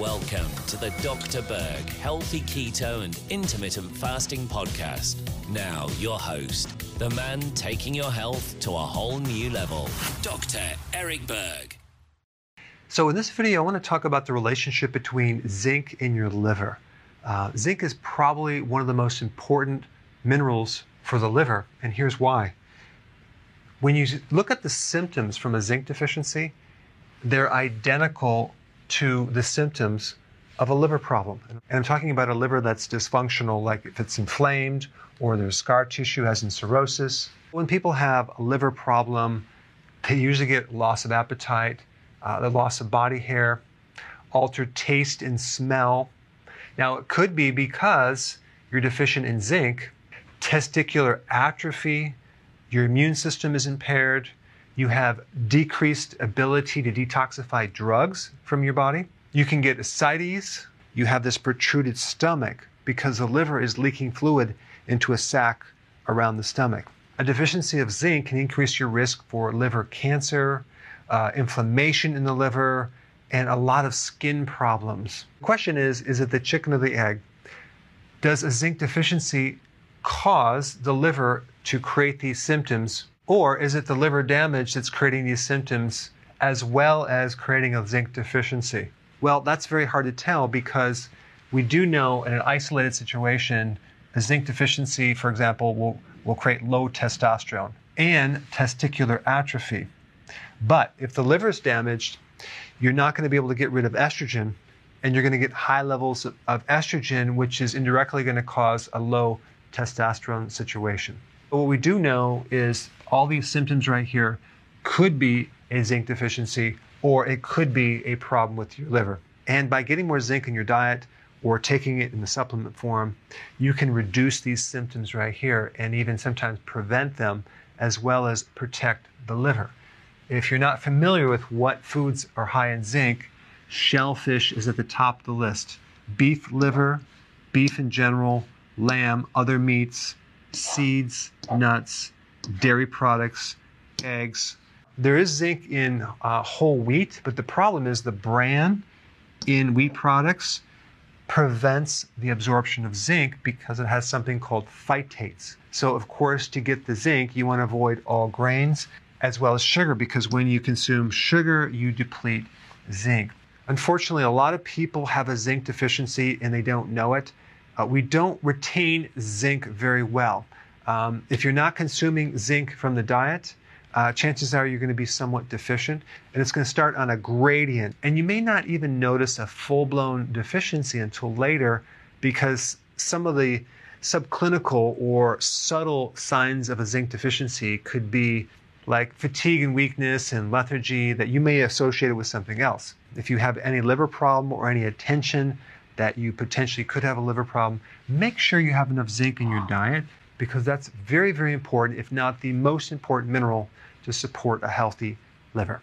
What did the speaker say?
Welcome to the Dr. Berg Healthy Keto and Intermittent Fasting Podcast. Now, your host, the man taking your health to a whole new level, Dr. Eric Berg. So, in this video, I want to talk about the relationship between zinc and your liver. Uh, zinc is probably one of the most important minerals for the liver, and here's why. When you look at the symptoms from a zinc deficiency, they're identical to the symptoms of a liver problem. And I'm talking about a liver that's dysfunctional, like if it's inflamed or there's scar tissue, as in cirrhosis. When people have a liver problem, they usually get loss of appetite, uh, the loss of body hair, altered taste and smell. Now, it could be because you're deficient in zinc, testicular atrophy, your immune system is impaired, you have decreased ability to detoxify drugs from your body. You can get ascites. You have this protruded stomach because the liver is leaking fluid into a sac around the stomach. A deficiency of zinc can increase your risk for liver cancer, uh, inflammation in the liver, and a lot of skin problems. The question is is it the chicken or the egg? Does a zinc deficiency cause the liver to create these symptoms or is it the liver damage that's creating these symptoms as well as creating a zinc deficiency? Well, that's very hard to tell because we do know in an isolated situation, a zinc deficiency, for example, will, will create low testosterone and testicular atrophy. But if the liver is damaged, you're not going to be able to get rid of estrogen, and you're going to get high levels of, of estrogen, which is indirectly going to cause a low testosterone situation. But what we do know is all these symptoms right here could be a zinc deficiency or it could be a problem with your liver. And by getting more zinc in your diet or taking it in the supplement form, you can reduce these symptoms right here and even sometimes prevent them as well as protect the liver. If you're not familiar with what foods are high in zinc, shellfish is at the top of the list. Beef liver, beef in general, lamb, other meats, seeds, nuts, dairy products, eggs. There is zinc in uh, whole wheat, but the problem is the bran in wheat products prevents the absorption of zinc because it has something called phytates. So, of course, to get the zinc, you want to avoid all grains as well as sugar because when you consume sugar, you deplete zinc. Unfortunately, a lot of people have a zinc deficiency and they don't know it. Uh, we don't retain zinc very well. Um, if you're not consuming zinc from the diet, uh, chances are you're going to be somewhat deficient, and it's going to start on a gradient. And you may not even notice a full blown deficiency until later because some of the subclinical or subtle signs of a zinc deficiency could be like fatigue and weakness and lethargy that you may associate it with something else. If you have any liver problem or any attention that you potentially could have a liver problem, make sure you have enough zinc in your diet because that's very, very important, if not the most important mineral to support a healthy liver.